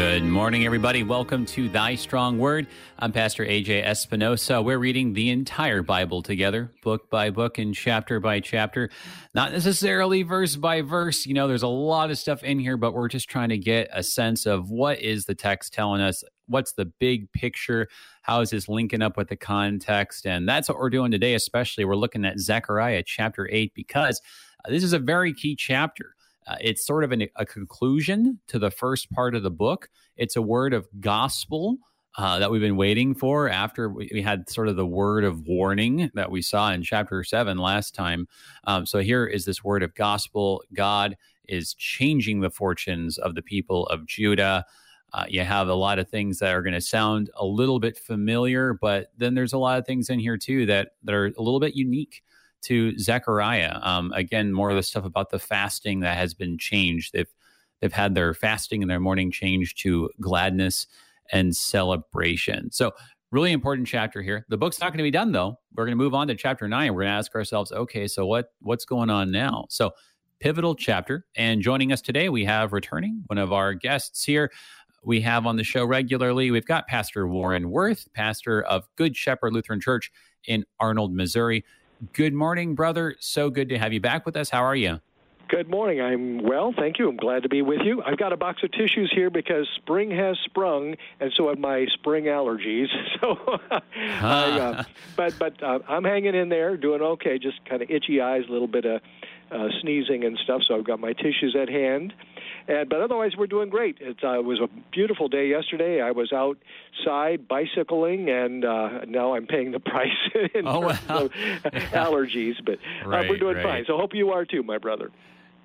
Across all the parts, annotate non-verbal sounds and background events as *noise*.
Good morning, everybody. Welcome to Thy Strong Word. I'm Pastor AJ Espinosa. We're reading the entire Bible together, book by book and chapter by chapter. Not necessarily verse by verse. You know, there's a lot of stuff in here, but we're just trying to get a sense of what is the text telling us? What's the big picture? How is this linking up with the context? And that's what we're doing today, especially. We're looking at Zechariah chapter 8 because this is a very key chapter. Uh, it's sort of an, a conclusion to the first part of the book. It's a word of gospel uh, that we've been waiting for after we, we, had sort of the word of warning that we saw in chapter seven last time. Um, so here is this word of gospel. God is changing the fortunes of the people of Judah. Uh, you have a lot of things that are going to sound a little bit familiar, but then there's a lot of things in here too that, that are a little bit unique to Zechariah. Um, again, more of the stuff about the fasting that has been changed. They've they've had their fasting and their mourning changed to gladness and celebration. So, really important chapter here. The book's not going to be done though. We're going to move on to chapter nine. We're going to ask ourselves, okay, so what what's going on now? So, pivotal chapter. And joining us today, we have returning one of our guests here. We have on the show regularly. We've got Pastor Warren Woerth, pastor of Good Shepherd Lutheran Church in Arnold, Missouri. Good morning, brother. So good to have you back with us. How are you? Good morning. I'm well, thank you. I'm glad to be with you. I've got a box of tissues here because spring has sprung, and so have my spring allergies. *laughs* So, I, uh, but but uh, I'm hanging in there, doing okay. Just kind of itchy eyes, a little bit of uh, sneezing and stuff. So I've got my tissues at hand. And but otherwise, we're doing great. It uh, was a beautiful day yesterday. I was outside bicycling, and uh, now I'm paying the *laughs* price in oh, terms wow. of *laughs* allergies. But right, uh, we're doing right. fine. So hope you are too, my brother.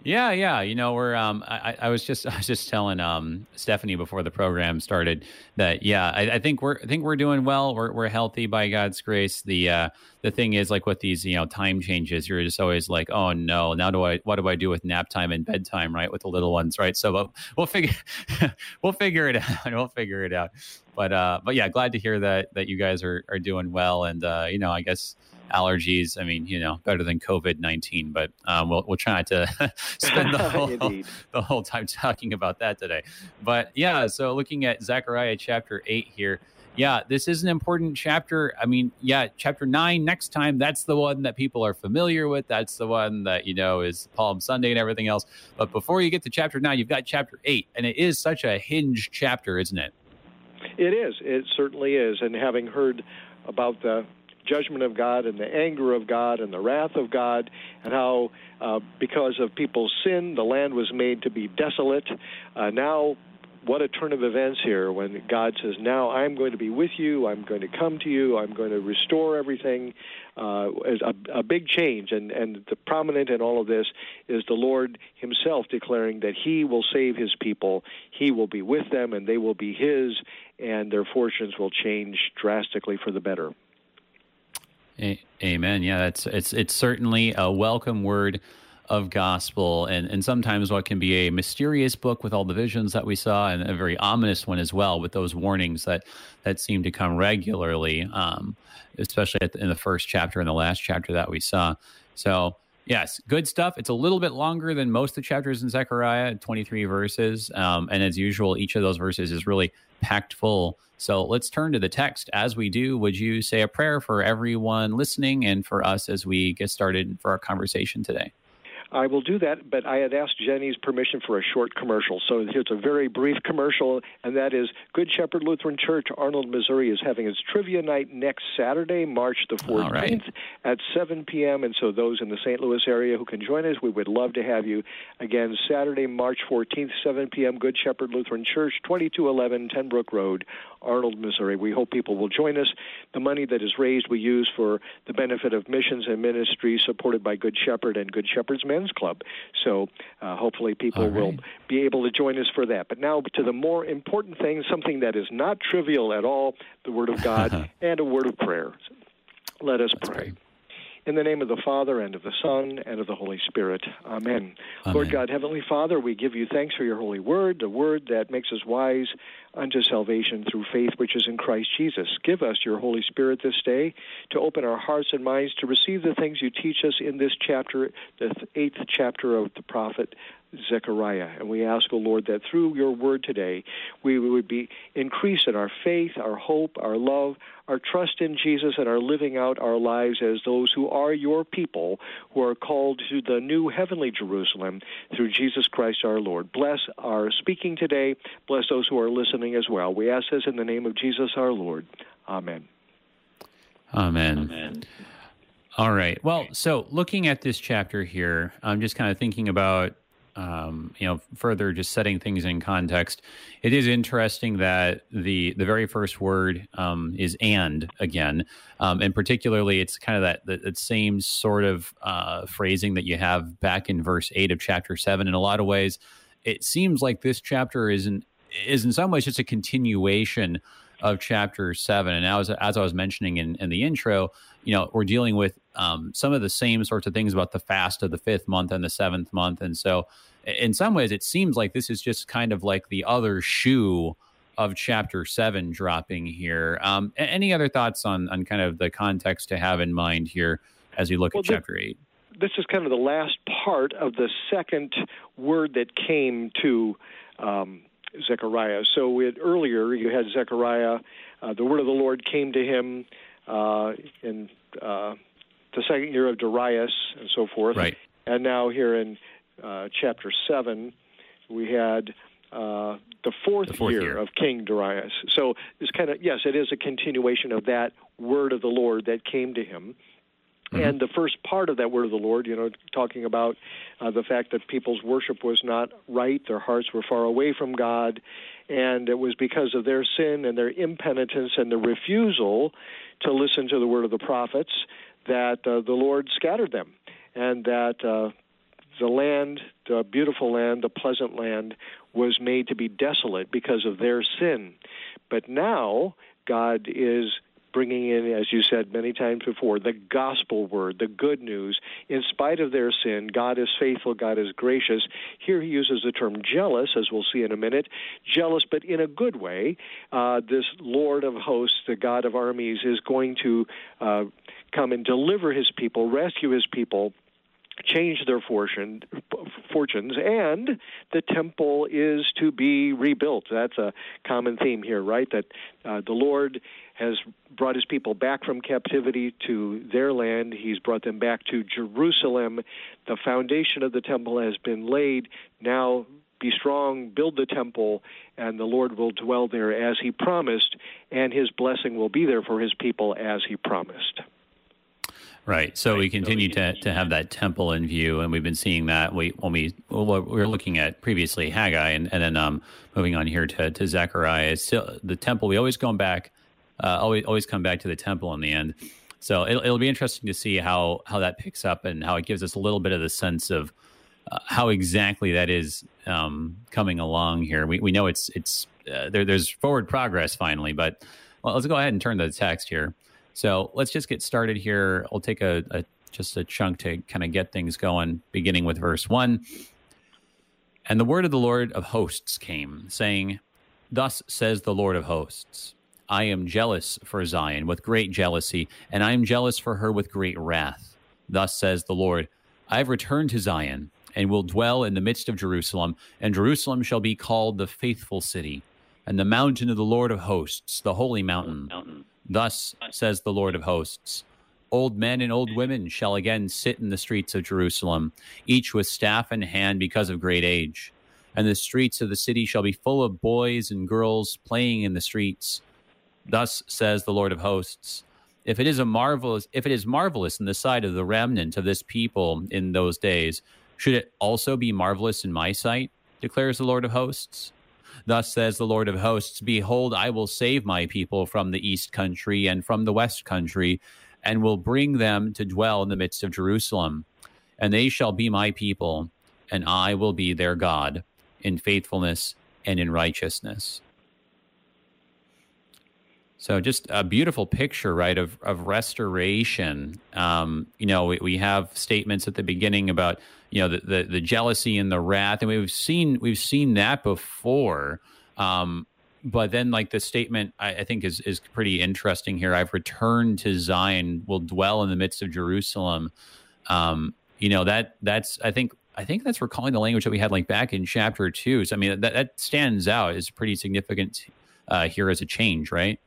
Yeah, yeah. You know, we're um I, I was just *laughs* I was just telling um Stephanie before the program started that yeah, I, I think we're I think we're doing well. We're we're healthy by God's grace. The uh the thing is like with these, you know, time changes, you're just always like, oh no, now do I what do I do with nap time and bedtime, right? With the little ones, right? So we'll, we'll figure *laughs* we'll figure it *laughs* out. We'll figure it out. But uh but yeah, glad to hear that that you guys are are doing well and uh, you know, I guess allergies. I mean, you know, better than COVID nineteen, but um, we'll we'll try not to *laughs* spend the *laughs* whole *laughs* the whole time talking about that today. But yeah, so looking at Zechariah chapter eight here. Yeah, this is an important chapter. I mean, yeah, chapter nine next time, that's the one that people are familiar with. That's the one that, you know, is Palm Sunday and everything else. But before you get to chapter nine, you've got chapter eight, and it is such a hinge chapter, isn't it? It is. It certainly is. And having heard about the judgment of God and the anger of God and the wrath of God, and how uh, because of people's sin, the land was made to be desolate. Uh, now, what a turn of events here when God says, Now I'm going to be with you, I'm going to come to you, I'm going to restore everything. Uh, a, a big change, and, and the prominent in all of this is the Lord Himself declaring that He will save His people, He will be with them, and they will be His, and their fortunes will change drastically for the better. Amen. Yeah, that's it's it's certainly a welcome word of gospel and, and sometimes what can be a mysterious book with all the visions that we saw and a very ominous one as well with those warnings that that seem to come regularly um, especially the, in the first chapter and the last chapter that we saw so yes good stuff it's a little bit longer than most of the chapters in zechariah 23 verses um, and as usual each of those verses is really packed full so let's turn to the text. As we do, would you say a prayer for everyone listening and for us as we get started for our conversation today? I will do that, but I had asked Jenny's permission for a short commercial. So here's a very brief commercial, and that is Good Shepherd Lutheran Church, Arnold, Missouri, is having its trivia night next Saturday, March the 14th right. at 7 p.m. And so those in the St. Louis area who can join us, we would love to have you. Again, Saturday, March 14th, 7 p.m., Good Shepherd Lutheran Church, 2211 Tenbrook Road, Arnold, Missouri. We hope people will join us. The money that is raised we use for the benefit of missions and ministries supported by Good Shepherd and Good Shepherd's Men's Club. So uh, hopefully people right. will be able to join us for that. But now to the more important thing, something that is not trivial at all, the Word of God *laughs* and a word of prayer. Let us That's pray. Great. In the name of the Father, and of the Son, and of the Holy Spirit. Amen. Amen. Lord God, Heavenly Father, we give you thanks for your holy word, the word that makes us wise unto salvation through faith which is in Christ Jesus. Give us your Holy Spirit this day to open our hearts and minds to receive the things you teach us in this chapter, the eighth chapter of the prophet Zechariah. And we ask, O oh Lord, that through your word today, we would be increased in our faith, our hope, our love, our trust in Jesus, and our living out our lives as those who are your people, who are called to the new heavenly Jerusalem through Jesus Christ our Lord. Bless our speaking today. Bless those who are listening as well. We ask this in the name of Jesus our Lord. Amen. Amen. Amen. All right. Well, so looking at this chapter here, I'm just kind of thinking about, um, you know, further just setting things in context. It is interesting that the the very first word um, is "and" again, um, and particularly it's kind of that that, that same sort of uh, phrasing that you have back in verse eight of chapter seven. In a lot of ways, it seems like this chapter is in is in some ways just a continuation of chapter seven. And as, as I was mentioning in, in the intro, you know, we're dealing with um, some of the same sorts of things about the fast of the fifth month and the seventh month. And so, in some ways, it seems like this is just kind of like the other shoe of chapter seven dropping here. Um, any other thoughts on, on kind of the context to have in mind here as we look well, at chapter eight? This is kind of the last part of the second word that came to um, Zechariah. So we had, earlier you had Zechariah, uh, the word of the Lord came to him uh, in uh, the second year of Darius and so forth. Right. And now here in uh, chapter 7, we had uh, the, fourth the fourth, year, year, of King Darius. So it's kind of, yes, it is a continuation of that word of the Lord that came to him. Mm-hmm. And the first part of that word of the Lord, you know, talking about uh, the fact that people's worship was not right, their hearts were far away from God, and it was because of their sin and their impenitence and the refusal to listen to the word of the prophets that uh, the Lord scattered them, and that uh, the land, the beautiful land, the pleasant land, was made to be desolate because of their sin. But now God is bringing in, as you said many times before, the gospel word, the good news. In spite of their sin, God is faithful, God is gracious. Here he uses the term jealous, as we'll see in a minute. Jealous, but in a good way. Uh, this Lord of hosts, the God of armies, is going to uh, come and deliver his people, rescue his people change their fortune, fortunes, and the temple is to be rebuilt. That's a common theme here, right? That uh, the Lord has brought his people back from captivity to their land. He's brought them back to Jerusalem. The foundation of the temple has been laid. Now be strong, build the temple, and the Lord will dwell there as he promised, and his blessing will be there for his people as he promised. Right. So right. we continue so we to, to have that temple in view, and we've been seeing that we when we well, we were looking at previously Haggai, and, and then um, moving on here to to Zechariah. Still, the temple. We always going back, uh, always always come back to the temple in the end. So it'll, it'll be interesting to see how how that picks up and how it gives us a little bit of the sense of uh, how exactly that is um, coming along here. We we know it's it's uh, there, there's forward progress finally, but well, let's go ahead and turn to the text here. So let's just get started here. I'll take a, a just a chunk to kind of get things going, beginning with verse one. And the word of the Lord of hosts came, saying, Thus says the Lord of hosts, I am jealous for Zion with great jealousy, and I am jealous for her with great wrath. Thus says the Lord, I have returned to Zion, and will dwell in the midst of Jerusalem, and Jerusalem shall be called the faithful city, and the mountain of the Lord of hosts, the holy mountain. mountain. Thus says the Lord of hosts Old men and old women shall again sit in the streets of Jerusalem, each with staff in hand because of great age. And the streets of the city shall be full of boys and girls playing in the streets. Thus says the Lord of hosts if it is a marvelous if it is marvelous in the sight of the remnant of this people in those days should it also be marvelous in my sight declares the lord of hosts Thus says the Lord of hosts Behold, I will save my people from the east country and from the west country, and will bring them to dwell in the midst of Jerusalem. And they shall be my people, and I will be their God in faithfulness and in righteousness. So just a beautiful picture, right, of, of restoration. Um, you know, we, we, have statements at the beginning about, you know, the, the, the, jealousy and the wrath, and we've seen we've seen that before. Um, but then, like the statement, I, I, think is is pretty interesting here. I've returned to Zion, will dwell in the midst of Jerusalem. Um, you know that that's I think I think that's recalling the language that we had like back in chapter two. So I mean that that stands out is pretty significant uh, here as a change, right?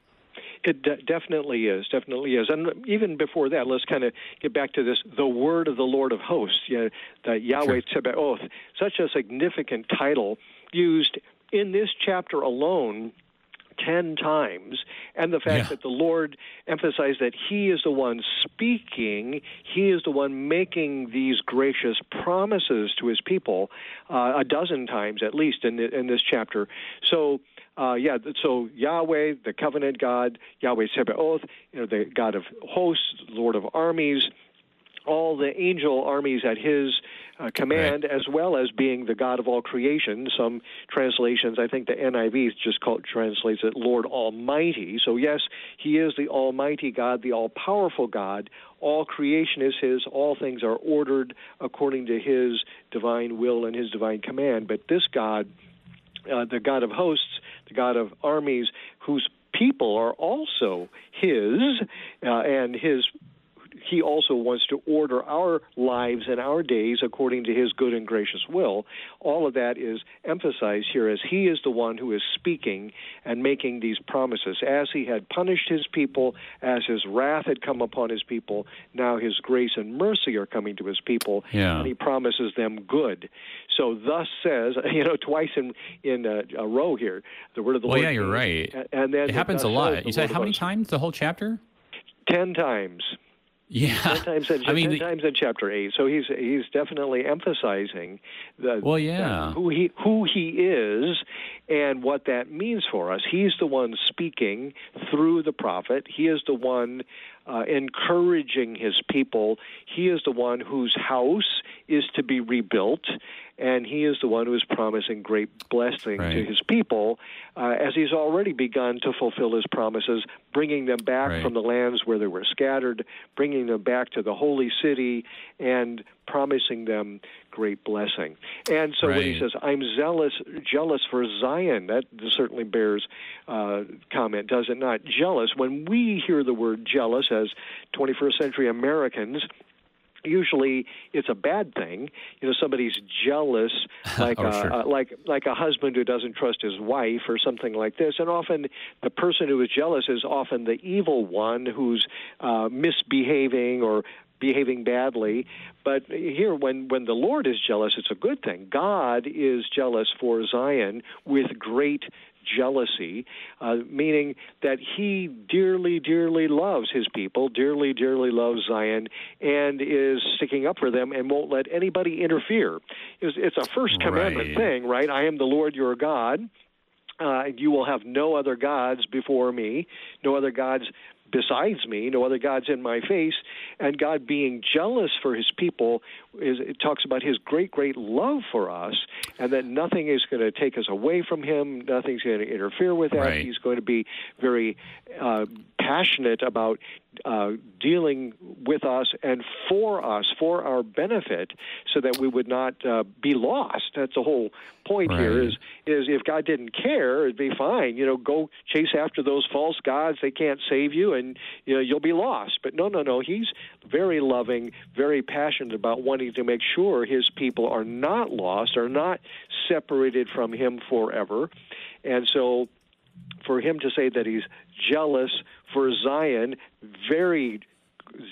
It de- definitely is, definitely is. And even before that, let's kind of get back to this the word of the Lord of hosts, you know, the Yahweh sure. Tzebaoth, such a significant title used in this chapter alone 10 times, and the fact yeah. that the Lord emphasized that He is the one speaking, He is the one making these gracious promises to His people uh, a dozen times at least in, the, in this chapter. So, uh, yeah, so Yahweh, the covenant God, Yahweh Sebaoth, you know, the God of hosts, Lord of armies, all the angel armies at his uh, command, right. as well as being the God of all creation. Some translations, I think the NIV just called, translates it Lord Almighty. So, yes, he is the Almighty God, the all powerful God. All creation is his, all things are ordered according to his divine will and his divine command. But this God, uh, the God of hosts, the God of armies, whose people are also his, uh, and his he also wants to order our lives and our days according to his good and gracious will. All of that is emphasized here as he is the one who is speaking and making these promises. As he had punished his people, as his wrath had come upon his people, now his grace and mercy are coming to his people, yeah. and he promises them good. So, thus says, *laughs* you know, twice in in a, a row here, the word of the well, Lord. yeah, you're right. And then it happens a lot. You said how many times the whole chapter? Ten times. Yeah, ten times in, *laughs* I mean, ten the, times in chapter eight. So he's he's definitely emphasizing the well, yeah, who he who he is and what that means for us. He's the one speaking through the prophet. He is the one uh, encouraging his people. He is the one whose house is to be rebuilt, and he is the one who is promising great blessing right. to his people, uh, as he's already begun to fulfill his promises, bringing them back right. from the lands where they were scattered, bringing them back to the holy city, and promising them great blessing. And so right. when he says, "I'm zealous, jealous for Zion," that certainly bears uh, comment, does it not? Jealous. When we hear the word jealous as 21st century Americans, usually it's a bad thing. You know, somebody's jealous, *laughs* like oh, a, sure. uh, like like a husband who doesn't trust his wife or something like this. And often the person who is jealous is often the evil one who's uh, misbehaving or behaving badly. But here, when, when the Lord is jealous, it's a good thing. God is jealous for Zion with great jealousy, uh, meaning that he dearly, dearly loves his people, dearly, dearly loves Zion, and is sticking up for them and won't let anybody interfere. It's, it's a first commandment right. thing, right? I am the Lord your God. Uh, you will have no other gods before me, no other gods besides me, no other gods in my face. And God being jealous for his people is it talks about his great, great love for us, and that nothing is going to take us away from him, nothing's going to interfere with that. Right. He's going to be very uh, passionate about uh, dealing with us and for us, for our benefit, so that we would not uh, be lost. That's the whole point right. here. Is is if God didn't care, it'd be fine. You know, go chase after those false gods. They can't save you, and you know you'll be lost. But no, no, no. He's very loving, very passionate about wanting to make sure His people are not lost, are not separated from Him forever, and so for him to say that he's jealous for Zion, very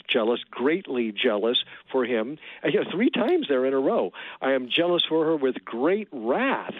jealous, greatly jealous for him. And, you know, three times there in a row. I am jealous for her with great wrath.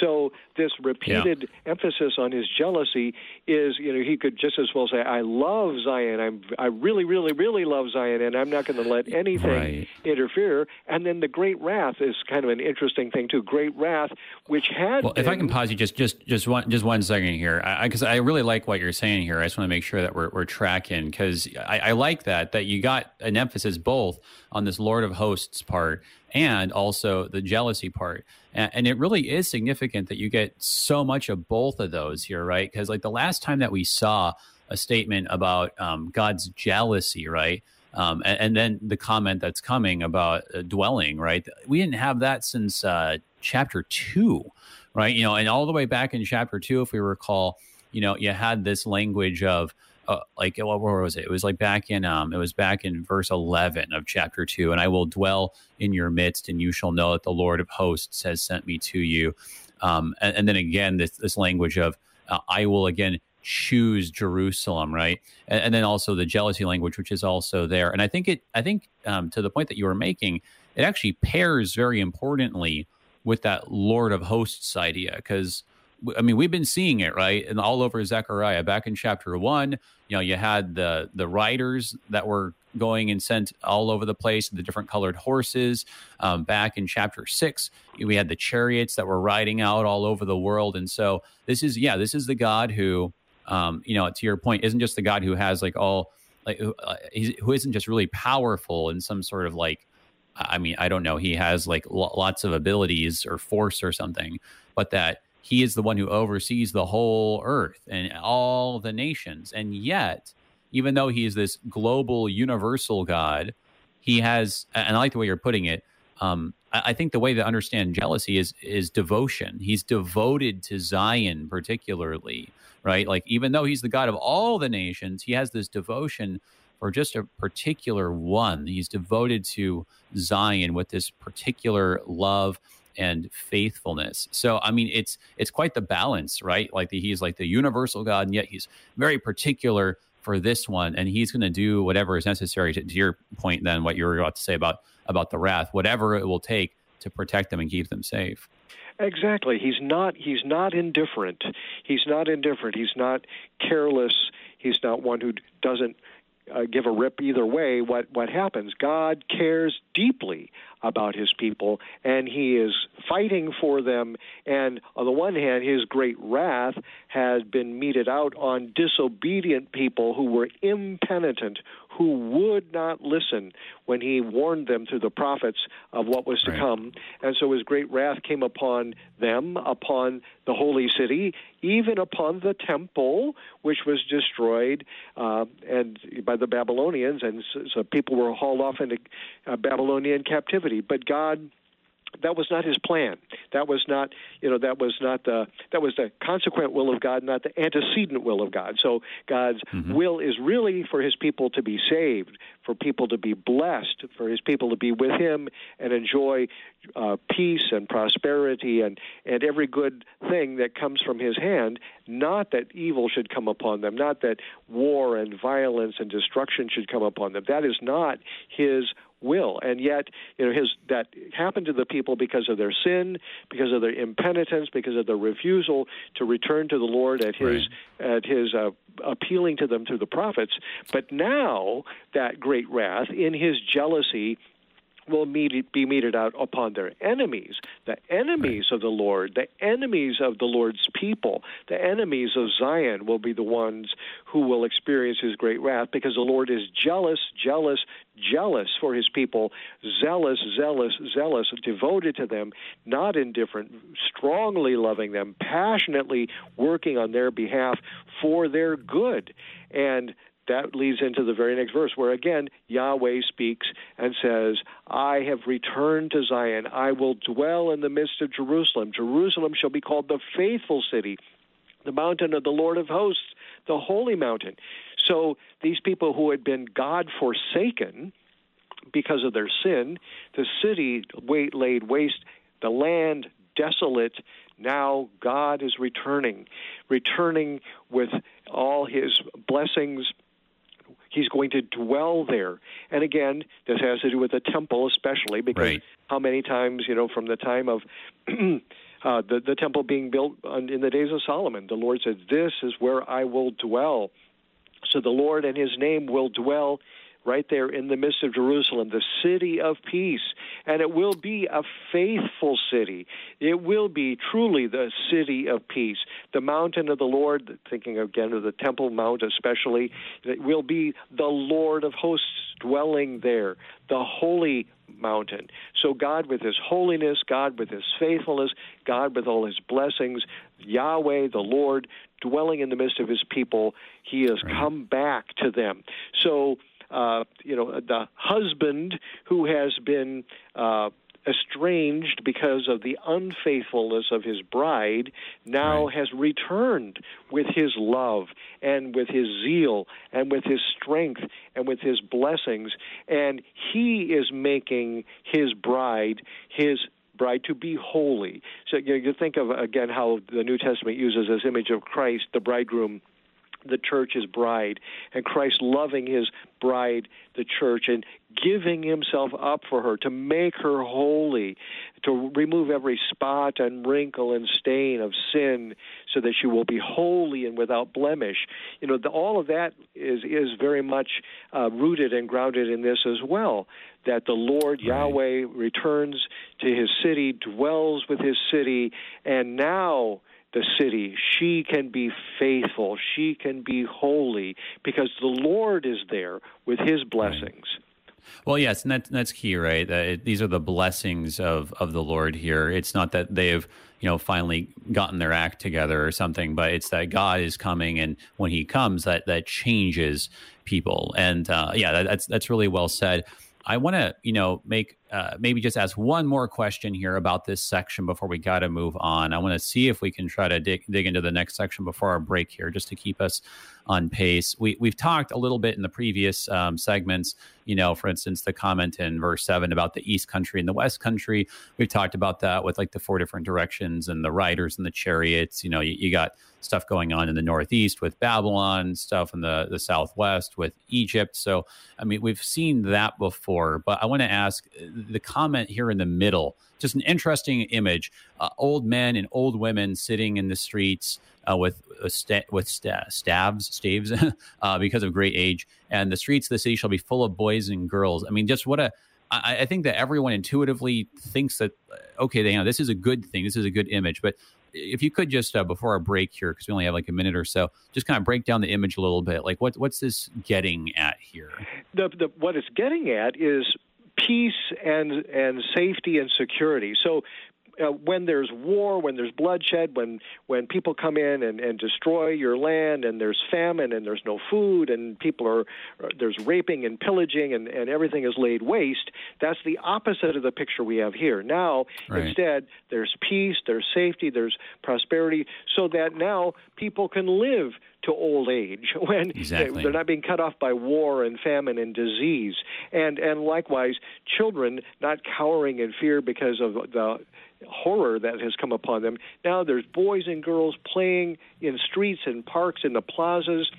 So this repeated yeah. emphasis on his jealousy is, you know, he could just as well say, "I love Zion. I'm, I really, really, really love Zion, and I'm not going to let anything right. interfere." And then the great wrath is kind of an interesting thing too. Great wrath, which had. Well, been, if I can pause you just just just one just one second here, because I, I, I, really like what you're saying here. I just want to make sure that we're we're tracking because I, I like that that you got an emphasis both on this Lord of Hosts part and also the jealousy part. And, and, it really is significant that you get so much of both of those here, right? Because like the last time that we saw a statement about um, God's jealousy, right? Um, and, and, then the comment that's coming about uh, dwelling, right? We didn't have that since uh, chapter two, right? You know, and all the way back in chapter two, if we recall, you know, you had this language of uh, like what where was it? It was like back in um, it was back in verse eleven of chapter two, and I will dwell in your midst, and you shall know that the Lord of hosts has sent me to you. Um, and, and then again, this this language of uh, I will again choose Jerusalem, right? And, and, then also the jealousy language, which is also there. And I think it, I think um, to the point that you were making, it actually pairs very importantly with that Lord of Hosts idea because I mean, we've been seeing it right, and all over Zechariah. Back in chapter one, you know, you had the the riders that were going and sent all over the place, the different colored horses. Um, back in chapter six, we had the chariots that were riding out all over the world, and so this is yeah, this is the God who, um, you know, to your point, isn't just the God who has like all like uh, who isn't just really powerful in some sort of like. I mean, I don't know. He has like lots of abilities or force or something, but that he is the one who oversees the whole earth and all the nations. And yet, even though he is this global, universal God, he has, and I like the way you're putting it. Um, I, think the way to understand jealousy is is devotion. He's devoted to Zion, particularly, right? Like even though he's the God of all the nations, he has this devotion for just a particular one. He's devoted to Zion with this particular love and faithfulness. So I mean, it's it's quite the balance, right? Like the, he's like the universal God, and yet he's very particular for this one, and he's going to do whatever is necessary. To, to your point, then what you were about to say about about the wrath, whatever it will take to protect them and keep them safe. Exactly. He's not he's not indifferent. He's not indifferent. He's not careless. He's not one who doesn't uh, give a rip either way what what happens. God cares deeply about his people, and he is fighting for them. And on the one hand, his great wrath has been meted out on disobedient people who were impenitent, who would not listen when he warned them through the prophets of what was to right. come. And so his great wrath came upon them, upon the holy city, even upon the temple, which was destroyed uh, and by the Babylonians, and so, so people were hauled off into uh, Babylonian captivity. But God that was not his plan. That was not, you know, that was not the that was the consequent will of God, not the antecedent will of God. So God's mm-hmm. will is really for his people to be saved, for people to be blessed, for his people to be with him and enjoy uh, peace and prosperity and and every good thing that comes from his hand. Not that evil should come upon them, not that war and violence and destruction should come upon them. That is not his will. And yet, you know, his that happened to the people because of their sin, because of their impenitence, because of their refusal to return to the Lord at his right. at his uh, appealing to them through the prophets. But now that great wrath, in his jealousy, will meet, be meted out upon their enemies, the enemies of the Lord, the enemies of the Lord's people, the enemies of Zion will be the ones who will experience his great wrath because the Lord is jealous, jealous, jealous for his people, zealous, zealous, zealous, devoted to them, not indifferent, strongly loving them, passionately working on their behalf for their good. And that leads into the very next verse where again Yahweh speaks and says, I have returned to Zion. I will dwell in the midst of Jerusalem. Jerusalem shall be called the faithful city, the mountain of the Lord of hosts, the holy mountain. So these people who had been God forsaken because of their sin, the city laid waste, the land desolate. Now God is returning, returning with all his blessings He's going to dwell there. And again, this has to do with the temple, especially because right. how many times, you know, from the time of *clears throat* uh, the, the temple being built in the days of Solomon, the Lord said, This is where I will dwell. So the Lord and his name will dwell right there in the midst of Jerusalem, the city of peace. And it will be a faithful city. It will be truly the city of peace. The mountain of the Lord, thinking again of the Temple Mount especially, it will be the Lord of hosts dwelling there, the holy mountain. So, God with His holiness, God with His faithfulness, God with all His blessings, Yahweh, the Lord, dwelling in the midst of His people, He has right. come back to them. So, uh, you know, the husband who has been uh, estranged because of the unfaithfulness of his bride, now right. has returned with his love and with his zeal and with his strength and with his blessings. And he is making his bride his bride to be holy. So you, you think of again how the New Testament uses this image of Christ, the bridegroom the church his bride, and Christ loving his bride, the church, and giving himself up for her to make her holy, to remove every spot and wrinkle and stain of sin, so that she will be holy and without blemish. You know, the, all of that is is very much uh, rooted and grounded in this as well. That the Lord right. Yahweh returns to His city, dwells with His city, and now the city. She can be faithful. She can be holy because the Lord is there with his blessings. Well, yes, and that, that's key, right? That these are the blessings of, of the Lord here. It's not that they've, you know, finally gotten their act together or something, but it's that God is coming, and when He comes, that that changes people. And uh, yeah, that, that's that's really well said. I want to, you know, make uh, maybe just ask one more question here about this section before we got to move on. I want to see if we can try to dig, dig into the next section before our break here, just to keep us on pace. We we've talked a little bit in the previous um, segments. You know, for instance, the comment in verse seven about the East Country and the West Country. We've talked about that with like the four different directions and the riders and the chariots. You know, you, you got stuff going on in the Northeast with Babylon, stuff in the the Southwest with Egypt. So, I mean, we've seen that before. But I want to ask the comment here in the middle. Just an interesting image: uh, old men and old women sitting in the streets uh, with uh, st- with st- staves, staves, *laughs* uh, because of great age. And the streets of the city shall be full of boys and girls. I mean, just what a I, I think that everyone intuitively thinks that okay, they, you know, this is a good thing. This is a good image. But if you could just uh, before our break here, because we only have like a minute or so, just kind of break down the image a little bit. Like what what's this getting at here? The, the, what it's getting at is peace and and safety and security. So uh, when there's war, when there's bloodshed, when when people come in and, and destroy your land, and there's famine, and there's no food, and people are uh, there's raping and pillaging, and, and everything is laid waste. That's the opposite of the picture we have here. Now, right. instead, there's peace, there's safety, there's prosperity, so that now people can live to old age *laughs* when exactly. they're not being cut off by war and famine and disease and and likewise children not cowering in fear because of the horror that has come upon them. Now there's boys and girls playing in streets and parks in the plazas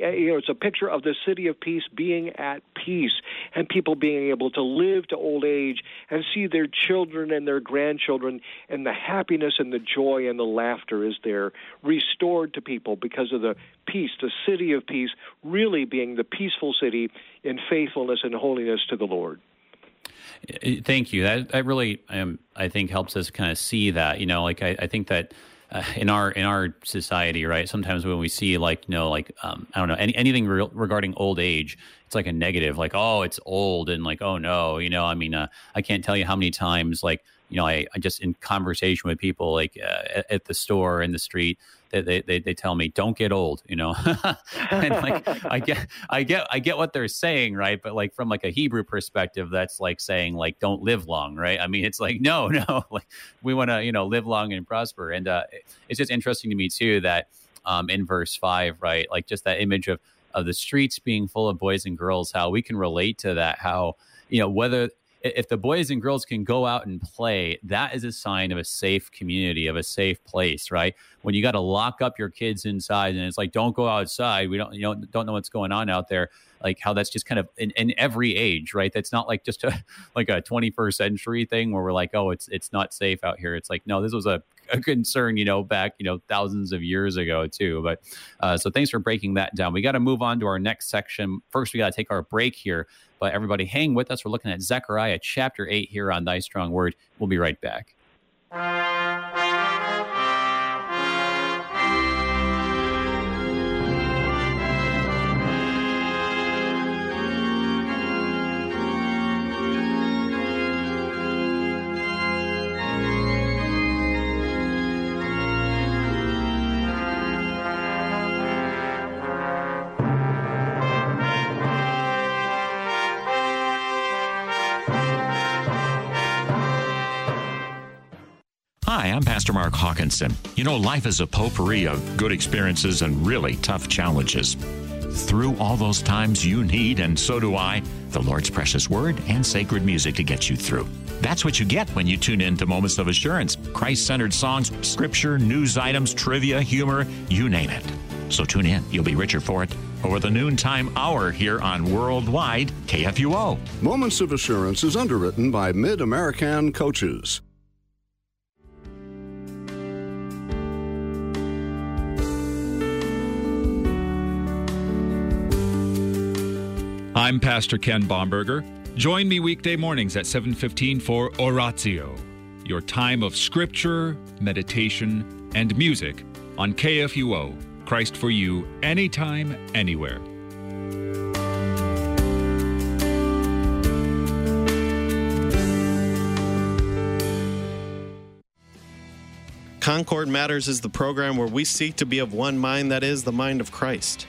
eh, you know, it's a picture of the city of peace being at peace and people being able to live to old age and see their children and their grandchildren and the happiness and the joy and the laughter is there restored to people because of the peace, the city of peace really being the peaceful city in faithfulness and holiness to the Lord. Thank you. That, that really, um, I think, helps us kind of see that. You know, like I, I think that uh, in our in our society, right? Sometimes when we see like you know, like um, I don't know any, anything re- regarding old age, it's like a negative, like oh, it's old, and like oh no, you know. I mean, uh, I can't tell you how many times like you know, I, I just in conversation with people like uh, at, at, the store in the street, they, they, they, they tell me don't get old, you know, *laughs* and like I *laughs* get I get I get what they're saying, right? But like from like a Hebrew perspective, that's like saying like don't live long, right? I mean, it's like no, *laughs* no, like we want to you know live long and prosper, and uh, it's just interesting to me too that um, in verse five, right, like just that image of of the streets being full of boys and girls, how we can relate to that, how you know whether if the boys and girls can go out and play, that is a sign of a safe community, of a safe place, right? When you got to lock up your kids inside and it's like, don't go outside. We don't, you know, don't know what's going on out there. Like how that's just kind of in, in every age, right? That's not like just a *laughs* like a 21st century thing where we're like, oh, it's it's not safe out here. It's like, no, this was a, a concern, you know, back you know thousands of years ago too. But uh, so thanks for breaking that down. We got to move on to our next section. First, we got to take our break here. But everybody, hang with us. We're looking at Zechariah chapter 8 here on Thy Strong Word. We'll be right back. Hi, I'm Pastor Mark Hawkinson. You know, life is a potpourri of good experiences and really tough challenges. Through all those times, you need, and so do I, the Lord's precious word and sacred music to get you through. That's what you get when you tune in to Moments of Assurance Christ centered songs, scripture, news items, trivia, humor, you name it. So tune in. You'll be richer for it over the noontime hour here on Worldwide KFUO. Moments of Assurance is underwritten by Mid American Coaches. I'm Pastor Ken Bomberger. Join me weekday mornings at 7:15 for Oratio, your time of scripture, meditation, and music on KFUO. Christ for you anytime anywhere. Concord Matters is the program where we seek to be of one mind, that is, the mind of Christ.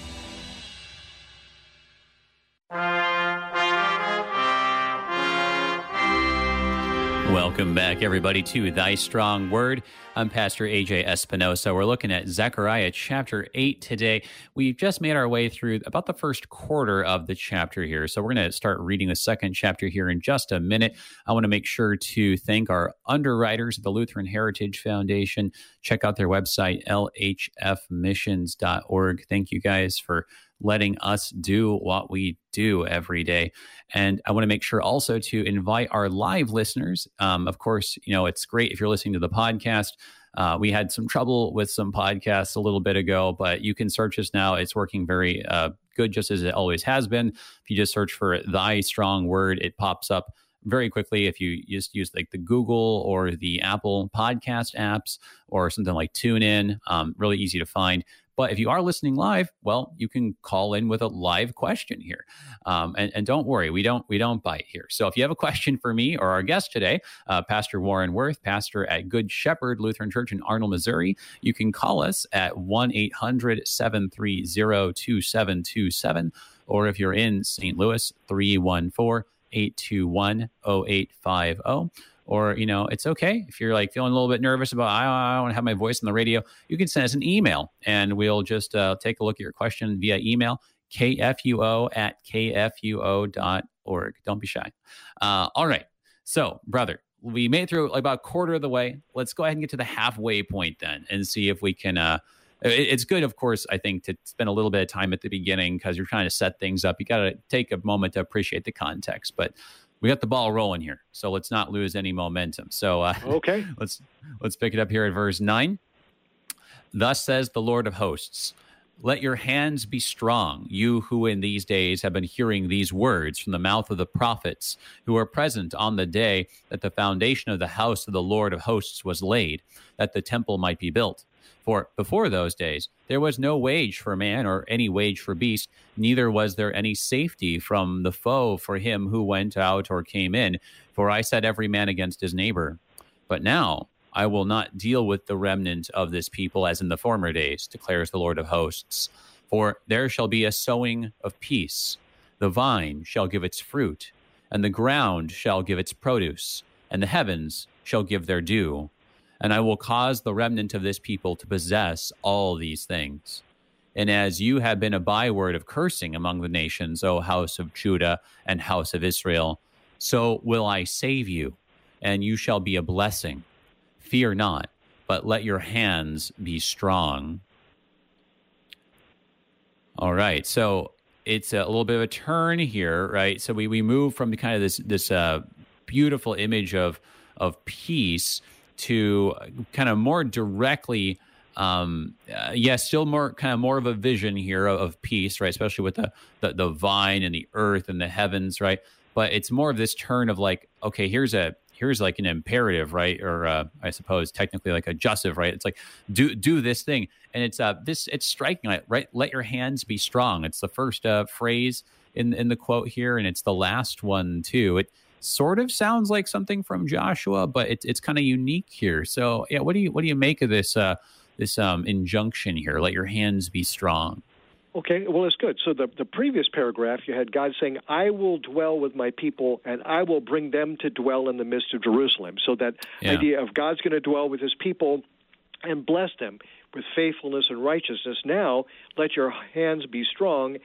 Welcome back, everybody, to Thy Strong Word. I'm Pastor AJ Espinosa. We're looking at Zechariah chapter 8 today. We've just made our way through about the first quarter of the chapter here. So we're going to start reading the second chapter here in just a minute. I want to make sure to thank our underwriters at the Lutheran Heritage Foundation. Check out their website, lhfmissions.org. Thank you guys for letting us do what we do every day. And I want to make sure also to invite our live listeners. Um, of course, you know, it's great if you're listening to the podcast. Uh, we had some trouble with some podcasts a little bit ago, but you can search us now. It's working very uh, good, just as it always has been. If you just search for Thy Strong Word, it pops up very quickly if you just use like the Google or the Apple podcast apps or something like TuneIn. Um, really easy to find. But if you are listening live, well, you can call in with a live question here, um, and, and, don't worry, we don't we don't bite here. So if you have a question for me or our guest today, uh, Pastor Warren Woerth, pastor at Good Shepherd Lutheran Church in Arnold, Missouri, you can call us at 1 800 730 2727. or if you're in St. Louis, 314 821 0850 or you know it's okay if you're like feeling a little bit nervous about i, want to have my voice on the radio you can send us an email and we'll just uh, take a look at your question via email kfuo at kfuo.org don't be shy. Uh, all right. So brother we made through about a quarter of the way. Let's go ahead and get to the halfway point then and see if we can uh, it's good, of course, I think, to spend a little bit of time at the beginning because you're trying to set things up. You got to take a moment to appreciate the context. But we got the ball rolling here, so let's not lose any momentum. So uh, okay, *laughs* let's let's pick it up here at verse nine. Thus says the Lord of hosts. Let your hands be strong, you who in these days have been hearing these words from the mouth of the prophets, who were present on the day that the foundation of the house of the Lord of hosts was laid, that the temple might be built. For before those days, there was no wage for man or any wage for beast, neither was there any safety from the foe for him who went out or came in. For I set every man against his neighbor. But now I will not deal with the remnant of this people as in the former days, declares the Lord of hosts. For there shall be a sowing of peace. The vine shall give its fruit, and the ground shall give its produce, and the heavens shall give their dew and I will cause the remnant of this people to possess all these things. And as you have been a byword of cursing among the nations, O house of Judah and house of Israel, so will I save you, and you shall be a blessing. Fear not, but let your hands be strong. All right, so it's a little bit of a turn here, right? So we, we move from kind of this this uh, beautiful image of of peace to kind of more directly um uh, yes yeah, still more kind of more of a vision here of, of, peace right especially with the, the the vine and the earth and the heavens right but it's more of this turn of like okay here's a here's like an imperative right or uh, i suppose technically like a jussive right it's like do do this thing and it's uh this it's striking right let your hands be strong it's the first uh, phrase in in the quote here, and it's the last one too. It sort of sounds like something from Joshua, but it's it's kind of unique here. So yeah, what do you what do you make of this uh, this um, injunction here? Let your hands be strong. Okay, well, it's good. So the, the previous paragraph, you had God saying, I will dwell with my people and I will bring them to dwell in the midst of Jerusalem. So that yeah. idea of God's going to dwell with his people and bless them with faithfulness and righteousness. Now, let your hands be strong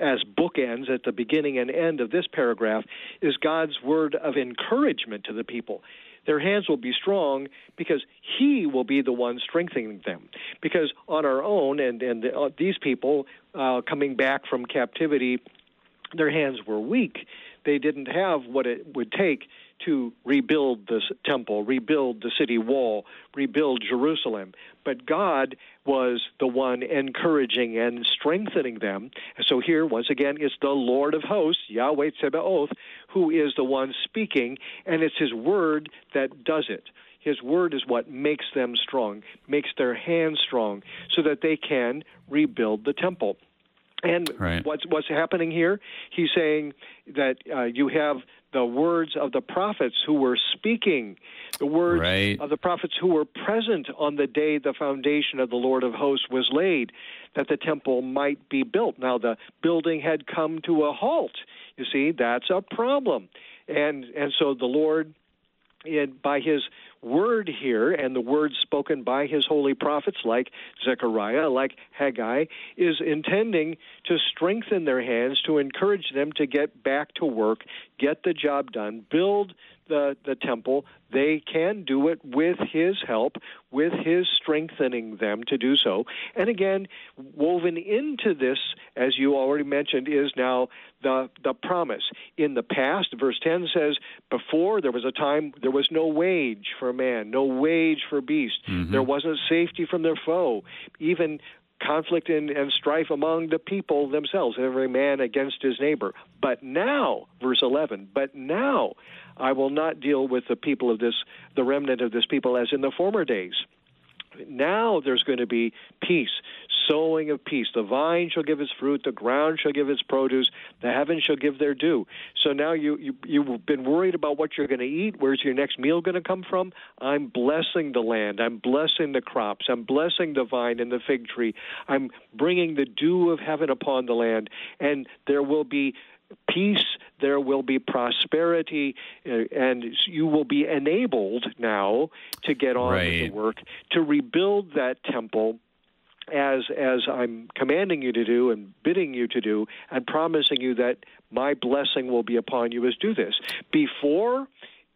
as bookends at the beginning and end of this paragraph is God's word of encouragement to the people. Their hands will be strong because He will be the one strengthening them. Because on our own, and and uh, these people uh, coming back from captivity, their hands were weak. They didn't have what it would take to rebuild this temple, rebuild the city wall, rebuild Jerusalem. But God was the one encouraging and strengthening them. So here, once again, it's the Lord of hosts, Yahweh Tsebaoth, who is the one speaking, and it's his word that does it. His word is what makes them strong, makes their hands strong, so that they can rebuild the temple. And right. what's what's happening here? He's saying that uh, you have the words of the prophets who were speaking, the words right. of the prophets who were present on the day the foundation of the Lord of hosts was laid, that the temple might be built. Now the building had come to a halt. You see, that's a problem. And and so the Lord it, by his word here and the words spoken by his holy prophets like Zechariah, like Haggai, is intending to strengthen their hands, to encourage them to get back to work, get the job done, build the, the temple, they can do it with his help, with his strengthening them to do so. And again, woven into this, as you already mentioned, is now the, the promise. In the past, verse 10 says, before there was a time there was no wage for man, no wage for beast. Mm-hmm. There wasn't safety from their foe. Even conflict and, and strife among the people themselves, every man against his neighbor. But now, verse 11, but now I will not deal with the people of this, the remnant of this people, as in the former days. Now there's going to be peace, sowing of peace. The vine shall give its fruit, the ground shall give its produce, the heavens shall give their due. So now you, you you've been worried about what you're going to eat. Where's your next meal going to come from? I'm blessing the land. I'm blessing the crops. I'm blessing the vine and the fig tree. I'm bringing the dew of heaven upon the land, and there will be peace, there will be prosperity, uh, and you will be enabled now to get on right. with the work to rebuild that temple as as I'm commanding you to do and bidding you to do and promising you that my blessing will be upon you as do this. Before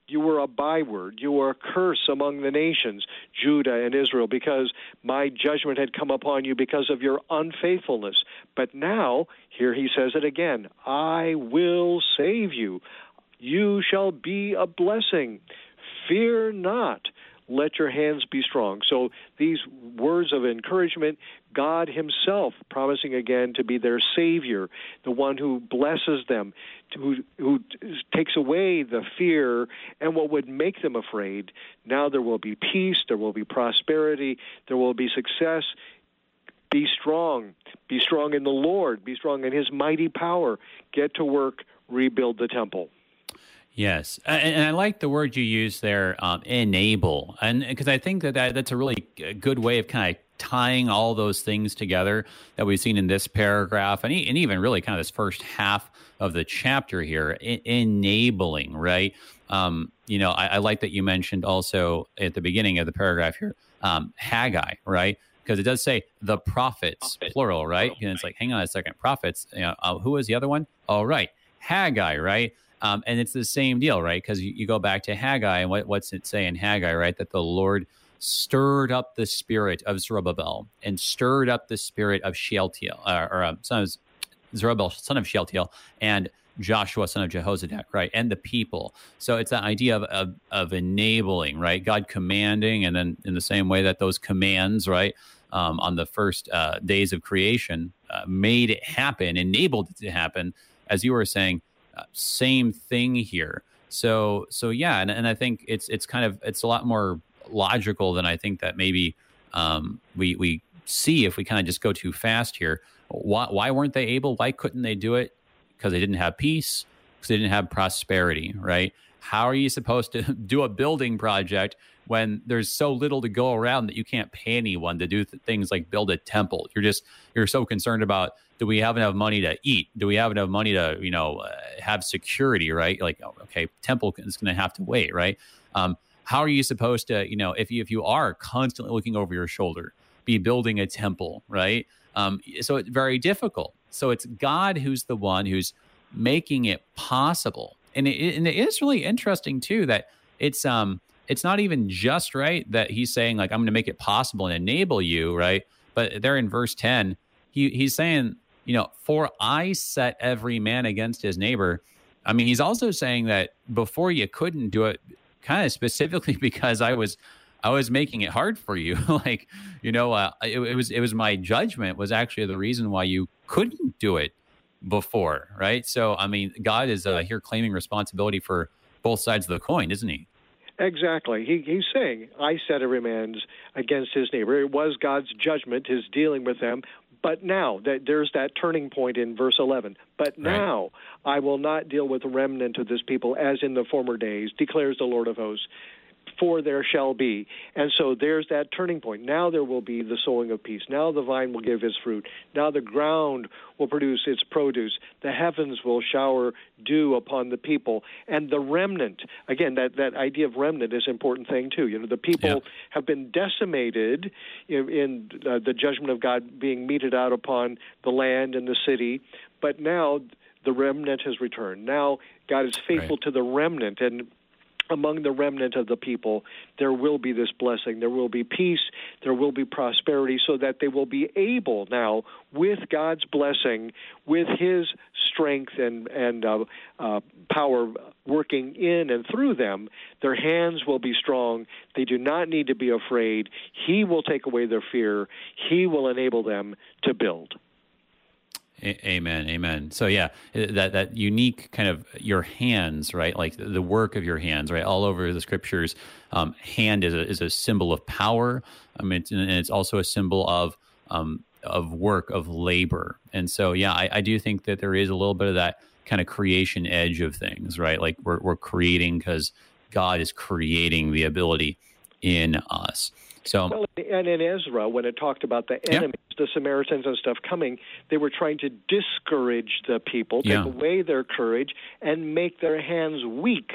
you were a byword. You were a curse among the nations, Judah and Israel, because my judgment had come upon you because of your unfaithfulness. But now, here he says it again I will save you. You shall be a blessing. Fear not let your hands be strong. So these words of encouragement, God Himself promising again to be their Savior, the one who blesses them, who, who takes away the fear and what would make them afraid. Now there will be peace, there will be prosperity, there will be success. Be strong. Be strong in the Lord. Be strong in His mighty power. Get to work, rebuild the temple. Yes, and, I like the word you use there, um, enable, and because I think that, that that's a really good way of kind of tying all those things together that we've seen in this paragraph, and, and even really kind of this first half of the chapter here, enabling, right? Um, you know, I, I, like that you mentioned also at the beginning of the paragraph here, um, Haggai, right? Because it does say the prophets, plural, right? And it's like, hang on a second, prophets. You know, uh, who was the other one? All right, Haggai, right? Um, and it's the same deal, right? Because you, you, go back to Haggai, and what, what's it say in Haggai, right? That the Lord stirred up the spirit of Zerubbabel and stirred up the spirit of Shealtiel, uh, or uh, son of Zerubbabel, son of Shealtiel, and Joshua, son of Jehozadak, right? And the people. So it's that idea of, of, of, enabling, right? God commanding, and then in the same way that those commands, right, um, on the first uh, days of creation uh, made it happen, enabled it to happen, as you were saying, uh, same thing here. So so yeah, and, and I think it's it's kind of it's a lot more logical than I think that maybe um, we we see if we kind of just go too fast here. Why, why weren't they able? Why couldn't they do it? Because they didn't have peace, because they didn't have prosperity, right? How are you supposed to *laughs* do a building project when there's so little to go around that you can't pay anyone to do th- things like build a temple? You're just you're so concerned about do we have enough money to eat? Do we have enough money to you know uh, have security? Right? Like oh, okay, temple is going to have to wait, right? Um, how are you supposed to you know if you if you are constantly looking over your shoulder, be building a temple, right? Um, so it's very difficult. So it's God who's the one who's making it possible, and it, and it is really interesting too that it's um it's not even just right that he's saying like I'm going to make it possible and enable you, right? But there in verse ten, he he's saying you know for I set every man against his neighbor. I mean, he's also saying that before you couldn't do it, kind of specifically *laughs* because I was I was making it hard for you. *laughs* like, you know, uh, it, it, was it was my judgment was actually the reason why you couldn't do it before, right? So, I mean, God is uh, here claiming responsibility for both sides of the coin, isn't he? Exactly. He, he's saying, I set every man's against his neighbor. It was God's judgment, his dealing with them. But now, that there's that turning point in verse 11. But now right. I will not deal with the remnant of this people as in the former days, declares the Lord of hosts for there shall be. And so there's that turning point. Now there will be the sowing of peace. Now the vine will give its fruit. Now the ground will produce its produce. The heavens will shower dew upon the people. And the remnant, again, that, that idea of remnant is an important thing too. You know, the people yeah. have been decimated in, in uh, the judgment of God being meted out upon the land and the city. But now the remnant has returned. Now God is faithful right. to the remnant. And among the remnant of the people, there will be this blessing. There will be peace. There will be prosperity, so that they will be able now, with God's blessing, with His strength and and uh, uh, power working in and through them, their hands will be strong. They do not need to be afraid. He will take away their fear. He will enable them to build. Amen. Amen. So yeah, that that unique kind of your hands, right? Like the work of your hands, right? All over the scriptures, um, hand is a is a symbol of power. I mean, it's, and it's also a symbol of um, of work of labor. And so yeah, I, I do think that there is a little bit of that kind of creation edge of things, right? Like we're we're creating because God is creating the ability in us. So, well, and in Ezra, when it talked about the enemies, yeah. the Samaritans and stuff coming, they were trying to discourage the people, take yeah. away their courage, and make their hands weak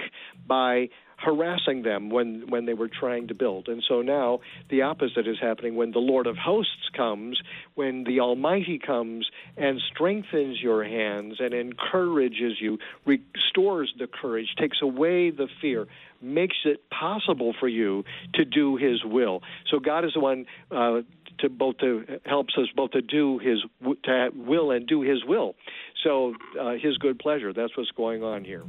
by harassing them when when they were trying to build. And so now the opposite is happening when the Lord of hosts comes, when the Almighty comes and strengthens your hands and encourages you, restores the courage, takes away the fear, makes it possible for you to do his will. So God is the one uh, to both to helps us both to do his to will and do his will. So uh, his good pleasure. That's what's going on here.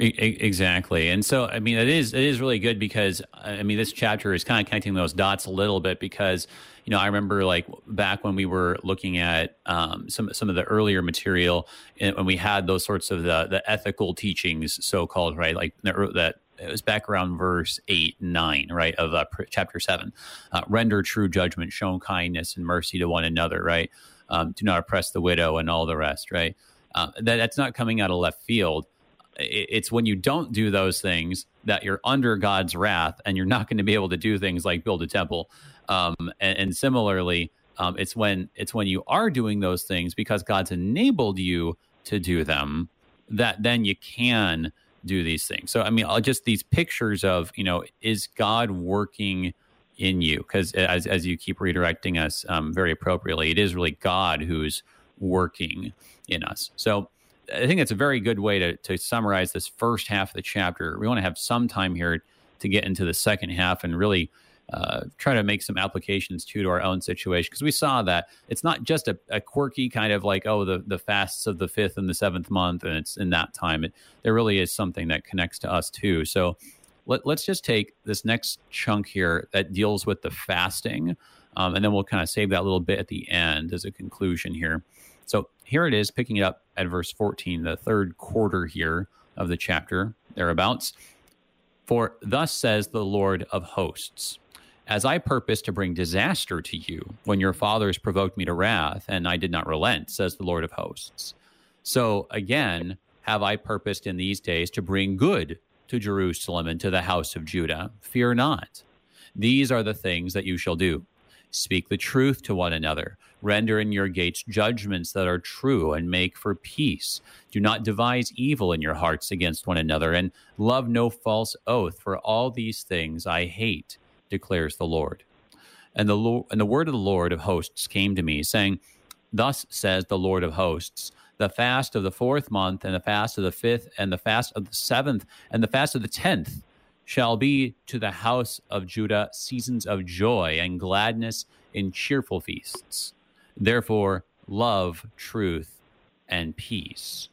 Exactly, and so I mean it is it is really good because I mean this chapter is kind of connecting those dots a little bit because you know I remember like back when we were looking at um, some some of the earlier material and when we had those sorts of the the ethical teachings so called right? Like that it was back around verse 8 9 right of uh, chapter 7 uh, render true judgment show kindness and mercy to one another right? Um, do not oppress the widow and all the rest right? Uh, that, that's not coming out of left field it's when you don't do those things that you're under God's wrath and you're not going to be able to do things like build a temple. Um, and, and, similarly, um, it's when it's when you are doing those things because God's enabled you to do them that then you can do these things. So I mean, just these pictures of you know, is God working in you? Because as as you keep redirecting us um, very appropriately, it is really God who's working in us. So I think it's a very good way to, to summarize this first half of the chapter. We want to have some time here to get into the second half and really uh, try to make some applications too to our own situation because we saw that it's not just a, a, quirky kind of like oh the the fasts of the fifth and the seventh month and it's in that time. It, there really is something that connects to us too. So let, us just take this next chunk here that deals with the fasting, um, and then we'll kind of save that little bit at the end as a conclusion here. So here it is, picking it up at verse 14, the third quarter here of the chapter, thereabouts. For thus says the Lord of hosts, as I purpose to bring disaster to you when your fathers provoked me to wrath, and I did not relent, says the Lord of hosts. So again, have I purposed in these days to bring good to Jerusalem and to the house of Judah? Fear not. These are the things that you shall do. Speak the truth to one another. Render in your gates judgments that are true and make for peace. Do not devise evil in your hearts against one another, and love no false oath, for all these things I hate, declares the Lord. And the, Lord, and the word of the Lord of hosts came to me, saying, Thus says the Lord of hosts, the fast of the fourth month, and the fast of the fifth, and the fast of the seventh, and the fast of the tenth shall be to the house of Judah seasons of joy and gladness in cheerful feasts. Therefore, love, truth, and peace.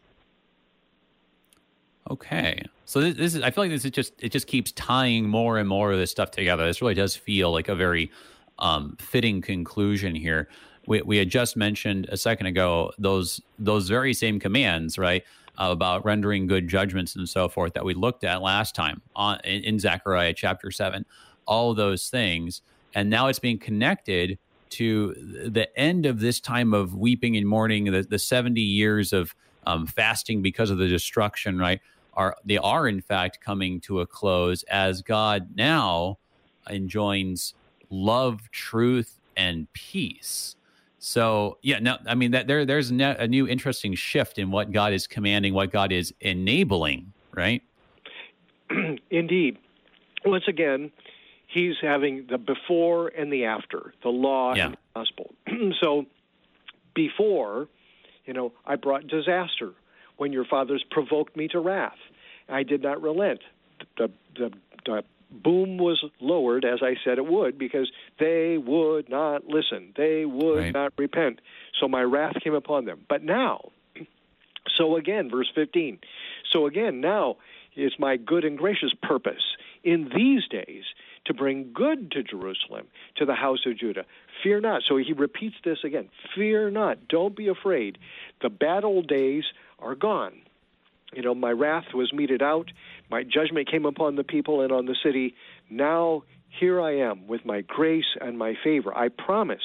Okay. So this, this, is I feel like this is just it just keeps tying more and more of this stuff together. This really does feel like a very um, fitting conclusion here we, we had just mentioned a second ago those those very same commands, right? About rendering good judgments and so forth that we looked at last time on in, in Zechariah chapter seven. All those things, and now it's being connected to the end of this time of weeping and mourning, the, the seventy years of um, fasting because of the destruction, right? Are they are in fact coming to a close as God now enjoins love, truth, and peace. So yeah, no, I mean that there there's a new interesting shift in what God is commanding, what God is enabling, right? *clears throat* Indeed. Once again, he's having the before and the after, the law yeah. and the gospel. *clears throat* so before, you know, I brought disaster when your fathers provoked me to wrath. I did not relent. The, the, the boom was lowered as I said it would because they would not listen. They would right. not repent. So my wrath came upon them. But now, *clears throat* so again, verse 15. So again, now is my good and gracious purpose in these days to bring good to Jerusalem, to the house of Judah. Fear not. So he repeats this again. Fear not. Don't be afraid. The bad old days are gone. You know, my wrath was meted out. My judgment came upon the people and on the city. Now here I am with my grace and my favor. I promise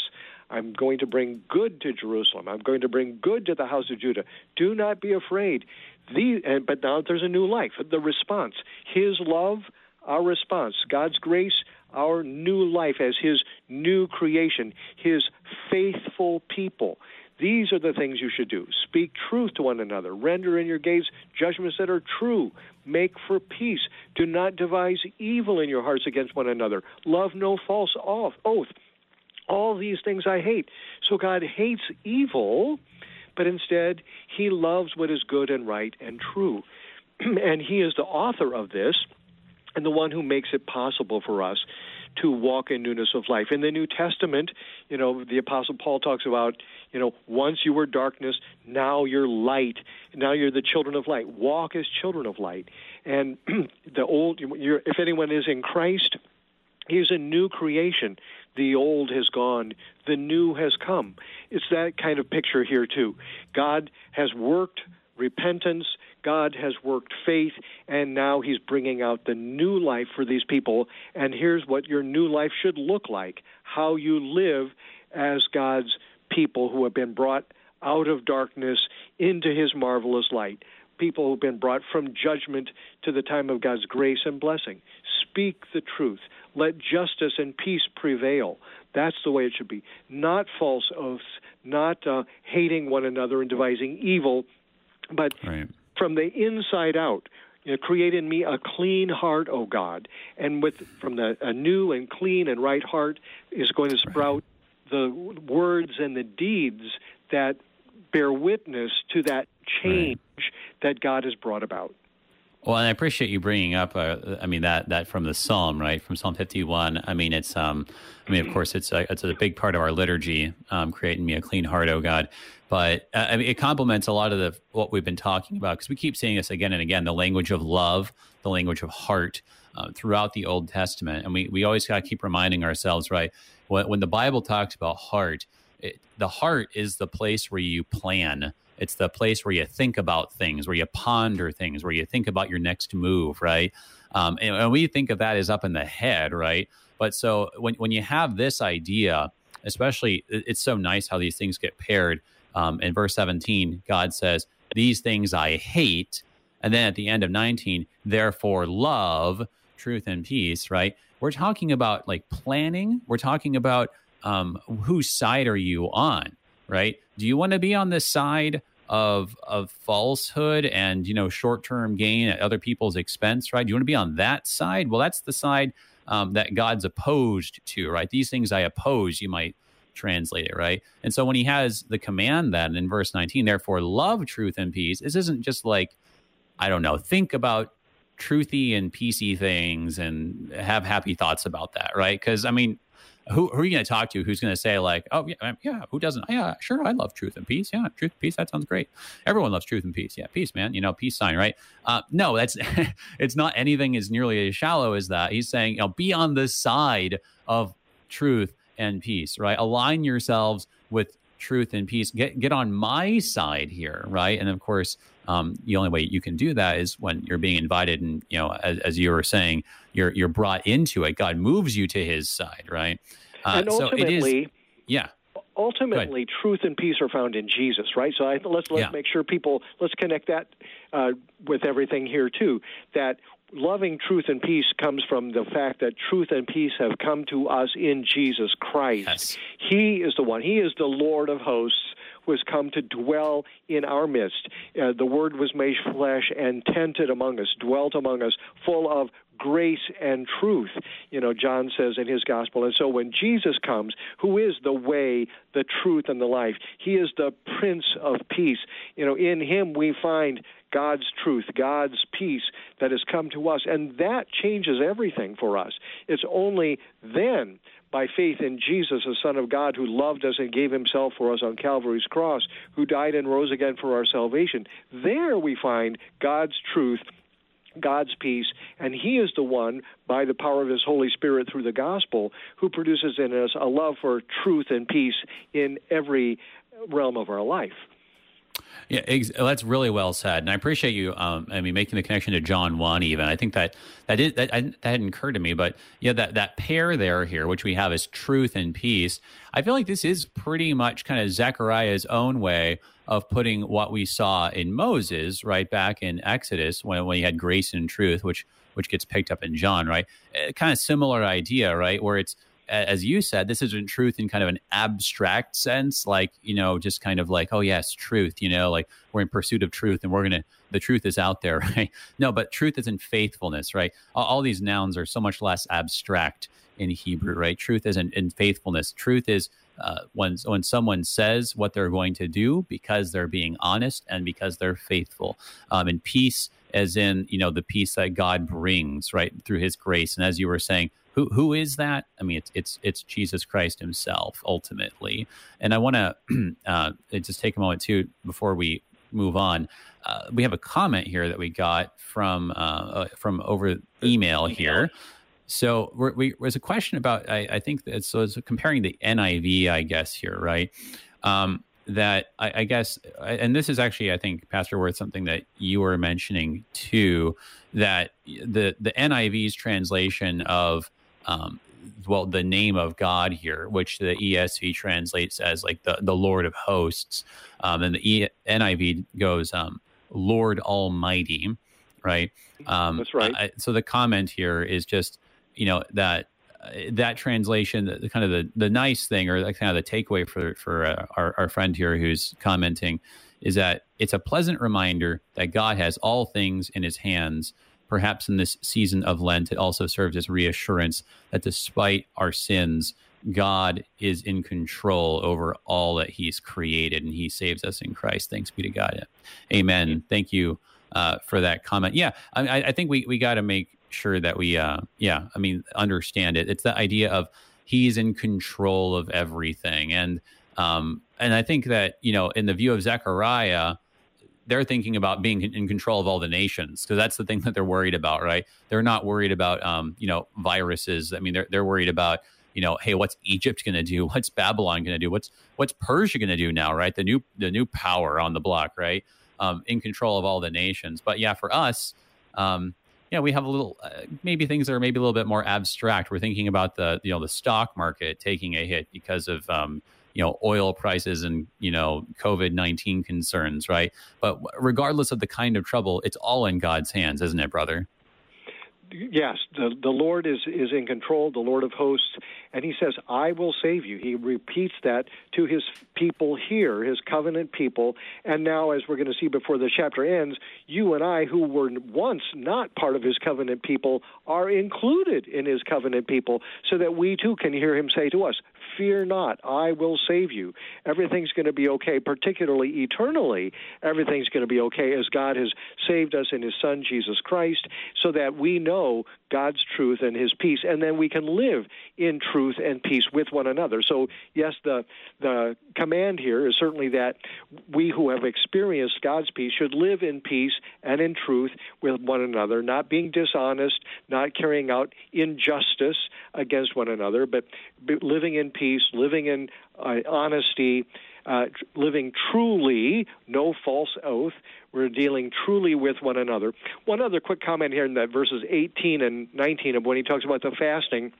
I'm going to bring good to Jerusalem. I'm going to bring good to the house of Judah. Do not be afraid. The, but now there's a new life. The response, His love, our response. God's grace, our new life as His new creation, His faithful people. These are the things you should do. Speak truth to one another. Render in your gates judgments that are true. Make for peace. Do not devise evil in your hearts against one another. Love no false oath. All these things I hate. So God hates evil, but instead, He loves what is good and right and true. *clears throat* and He is the author of this and the one who makes it possible for us to walk in newness of life. In the New Testament, you know, the Apostle Paul talks about, you know, once you were darkness, now you're light. Now you're the children of light. Walk as children of light. And *clears throat* the old, if anyone is in Christ, he is a new creation. The old has gone, the new has come. It's that kind of picture here, too. God has worked repentance God has worked faith, and now He's bringing out the new life for these people. And here's what your new life should look like how you live as God's people who have been brought out of darkness into His marvelous light. People who've been brought from judgment to the time of God's grace and blessing. Speak the truth. Let justice and peace prevail. That's the way it should be. Not false oaths, not uh, hating one another and devising evil, but right from the inside out. You know, create in me a clean heart, O God, and with from the a new and clean and right heart is going to sprout the words and the deeds that bear witness to that change right. that God has brought about. Well, and I appreciate you bringing up. Uh, I mean that that from the Psalm, right? From Psalm fifty-one. I mean, it's. Um, I mean, of course, it's a it's a big part of our liturgy. Um, creating me a clean heart, oh God. But uh, I mean, it complements a lot of the what we've been talking about because we keep seeing this again and again. The language of love, the language of heart, uh, throughout the Old Testament, and we we always got to keep reminding ourselves, right? When, when the Bible talks about heart, it, the heart is the place where you plan it's the place where you think about things, where you ponder things, where you think about your next move, right? Um, and, and we think of that as up in the head, right? But so when, when you have this idea, especially, it's so nice how these things get paired. Um, in verse 17, God says, these things I hate. And then at the end of 19, therefore love, truth, and peace, right? We're talking about like planning. We're talking about um, whose side are you on, right? Do you want to be on the side of of falsehood and you know short term gain at other people's expense, right? Do you want to be on that side? Well, that's the side um, that God's opposed to, right? These things I oppose, you might translate it, right? And so when he has the command then in verse 19, therefore love truth and peace, this isn't just like, I don't know, think about truthy and peacy things and have happy thoughts about that, right? Because I mean, who, who are you going to talk to who's going to say like oh yeah um, yeah who doesn't? Yeah sure i love truth and peace. Yeah truth and peace that sounds great. Everyone loves truth and peace. Yeah peace man you know peace sign right? Uh, no that's *laughs* it's not anything as nearly as shallow as that. He's saying you know be on the side of truth and peace right? Align yourselves with truth and peace. Get get on my side here right? And of course um, the only way you can do that is when you're being invited and you know as, as you were saying you're you're brought into it god moves you to his side right uh, and ultimately so it is, yeah ultimately truth and peace are found in jesus right so I, let's let's yeah. make sure people let's connect that uh, with everything here too that loving truth and peace comes from the fact that truth and peace have come to us in Jesus Christ. Yes. He is the one. He is the Lord of hosts who has come to dwell in our midst. Uh, the Word was made flesh and tented among us, dwelt among us, full of grace and truth, you know, John says in his gospel. And so when Jesus comes, who is the way, the truth, and the life, he is the Prince of Peace. You know, in him we find God's truth, God's peace that has come to us. And that changes everything for us. It's only then, by faith in Jesus, the Son of God, who loved us and gave himself for us on Calvary's cross, who died and rose again for our salvation, there we find God's truth. God's peace, and He is the one, by the power of His Holy Spirit through the gospel, who produces in us a love for truth and peace in every realm of our life. Yeah, ex- that's really well said, and I appreciate you. Um, I mean, making the connection to John one. Even I think that that is that, I, that hadn't occurred to me, but yeah, that that pair there here, which we have is truth and peace. I feel like this is pretty much kind of Zechariah's own way of putting what we saw in Moses right back in Exodus when when he had grace and truth, which which gets picked up in John, right? Uh, kind of similar idea, right? Where it's as you said, this isn't truth in kind of an abstract sense, like, you know, just kind of like, oh, yes, truth, you know, like we're in pursuit of truth and we're going to, the truth is out there, *laughs* right? No, but truth is in faithfulness, right? All, all these nouns are so much less abstract in Hebrew, right? Truth is in, in faithfulness. Truth is uh, when when someone says what they're going to do because they're being honest and because they're faithful. Um, and peace, as in you know the peace that God brings, right through His grace. And as you were saying, who who is that? I mean, it's it's it's Jesus Christ Himself ultimately. And I want to *clears throat* uh, just take a moment too before we move on. Uh, we have a comment here that we got from uh, uh from over email here. So we're, we, there's a question about I, I think that so it's comparing the NIV, I guess here, right? Um, that I, I, guess, and this is actually, I think, Pastor Woerth, something that you were mentioning too, that the the NIV's translation of um, well, the name of God here, which the ESV translates as like the, the Lord of hosts. Um, and the e- NIV goes, um, Lord Almighty, right? Um, That's right. I, so the comment here is just, you know, that uh, that translation, the, kind of the, the nice thing or the, kind of the takeaway for, for uh, our, our friend here who's commenting is that it's a pleasant reminder that God has all things in his hands perhaps in this season of Lent, it also serves as reassurance that despite our sins, God is in control over all that He's created, and He saves us in Christ. Thanks be to God. Amen. Thank you uh, for that comment. Yeah, I, I think we we got to make sure that we, uh, yeah, I mean, understand it. It's the idea of He's in control of everything, and um, and I think that you know, in the view of Zechariah they're thinking about being in control of all the nations because that's the thing that they're worried about, right? They're not worried about, um, you know, viruses. I mean, they're they're worried about, you know, hey, what's Egypt going to do? What's Babylon going to do? What's what's Persia going to do now, right? The new the new power on the block, right? Um, in control of all the nations. But yeah, for us, um, yeah, we have a little uh, maybe things that are maybe a little bit more abstract. We're thinking about the you know the stock market taking a hit because of um, you know oil prices and you know COVID nineteen concerns, right? But regardless of the kind of trouble, it's all in God's hands, isn't it, brother? yes, the the Lord is is in control, the Lord of hosts, and he says, "I will save you." He repeats that to his people here, his covenant people, and now as we're going to see before the chapter ends, you and I who were once not part of his covenant people are included in his covenant people so that we too can hear him say to us, Fear not, I will save you. Everything's going to be okay, particularly eternally. Everything's going to be okay as God has saved us in His Son, Jesus Christ, so that we know God's truth and His peace, and then we can live in truth and peace with one another. So, yes, the, the command here is certainly that we who have experienced God's peace should live in peace and in truth with one another, not being dishonest, not carrying out injustice against one another, but living in peace, living in uh, honesty, uh, living truly, no false oath. We're dealing truly with one another. One other quick comment here in that verses 18 and 19 of when he talks about the fasting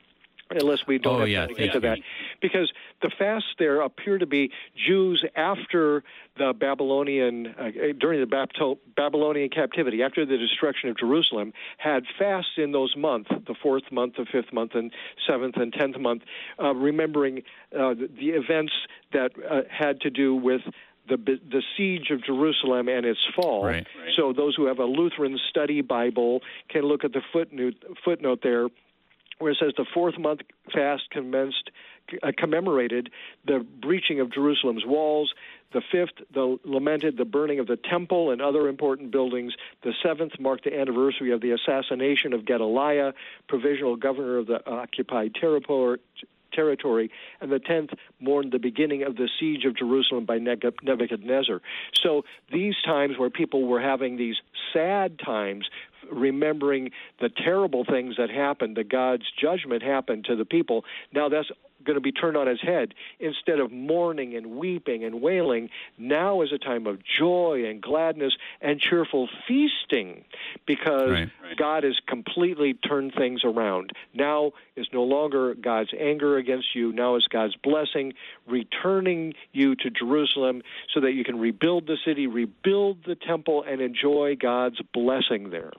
unless we don't oh, have yeah, to get yeah. to that. Because the fasts there appear to be Jews after the Babylonian, uh, during the Babylonian captivity, after the destruction of Jerusalem, had fasts in those months, the fourth month, the fifth month, and seventh and tenth month, uh, remembering uh, the, the events that uh, had to do with the the siege of Jerusalem and its fall. Right. So those who have a Lutheran study Bible can look at the footnote footnote there where it says the fourth month fast commenced uh, commemorated the breaching of Jerusalem's walls. The fifth, the lamented the burning of the temple and other important buildings. The seventh marked the anniversary of the assassination of Gedaliah, provisional governor of the occupied territory territory, and the tenth mourned the beginning of the siege of Jerusalem by Nebuchadnezzar. So these times where people were having these sad times remembering the terrible things that happened, the God's judgment happened to the people. Now that's going to be turned on its head. Instead of mourning and weeping and wailing, now is a time of joy and gladness and cheerful feasting because right. God has completely turned things around. Now is no longer God's anger against you, now is God's blessing returning you to Jerusalem so that you can rebuild the city, rebuild the temple, and enjoy God's blessing there.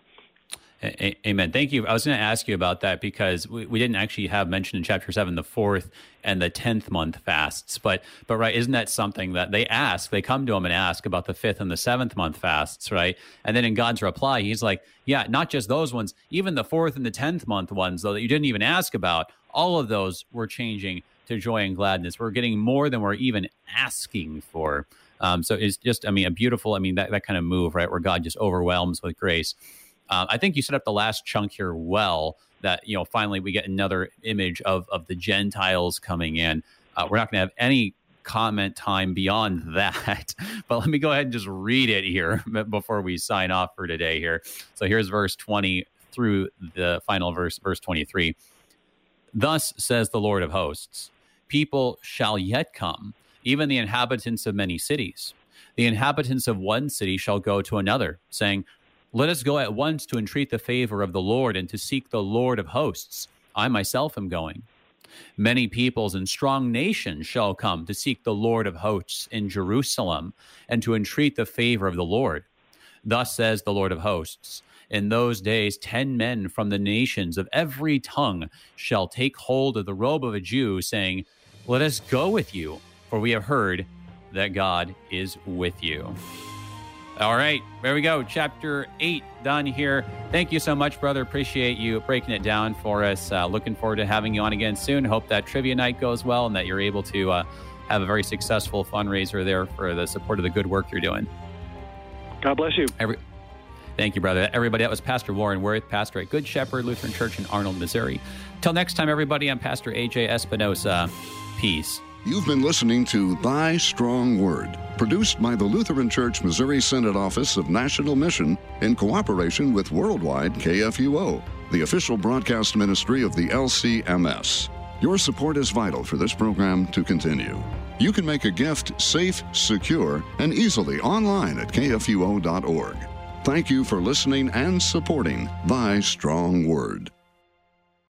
Amen. Thank you. I was going to ask you about that because we, we didn't actually have mentioned in chapter seven the fourth and the tenth month fasts, but but right, isn't that something that they ask? They come to him and ask about the fifth and the seventh month fasts, right? And then in God's reply, He's like, "Yeah, not just those ones, even the fourth and the tenth month ones, though that you didn't even ask about. All of those were changing to joy and gladness. We're getting more than we're even asking for." Um, so it's just, I mean, a beautiful, I mean, that, that kind of move, right, where God just overwhelms with grace. Um, I think you set up the last chunk here well. That you know, finally we get another image of of the Gentiles coming in. Uh, we're not going to have any comment time beyond *laughs* that, but let me go ahead and just read it here *laughs* before we sign off for today. Here, so here's verse twenty through the final verse, verse twenty three. Thus says the Lord of hosts: People shall yet come, even the inhabitants of many cities. The inhabitants of one city shall go to another, saying, let us go at once to entreat the favor of the Lord and to seek the Lord of hosts. I myself am going. Many peoples and strong nations shall come to seek the Lord of hosts in Jerusalem and to entreat the favor of the Lord. Thus says the Lord of hosts In those days, ten men from the nations of every tongue shall take hold of the robe of a Jew, saying, Let us go with you, for we have heard that God is with you. All right, there we go. Chapter eight done here. Thank you so much, brother. Appreciate you breaking it down for us. Uh, looking forward to having you on again soon. Hope that trivia night goes well and that you're able to uh, have a very successful fundraiser there for the support of the good work you're doing. God bless you. Every- Thank you, brother. Everybody, that was Pastor Warren Woerth, pastor at Good Shepherd Lutheran Church in Arnold, Missouri. Till next time, everybody, I'm Pastor AJ Espinosa. Peace. You've been listening to Thy Strong Word, produced by the Lutheran Church Missouri Synod Office of National Mission in cooperation with Worldwide KFUO, the official broadcast ministry of the LCMS. Your support is vital for this program to continue. You can make a gift safe, secure, and easily online at kfuo.org. Thank you for listening and supporting Thy Strong Word.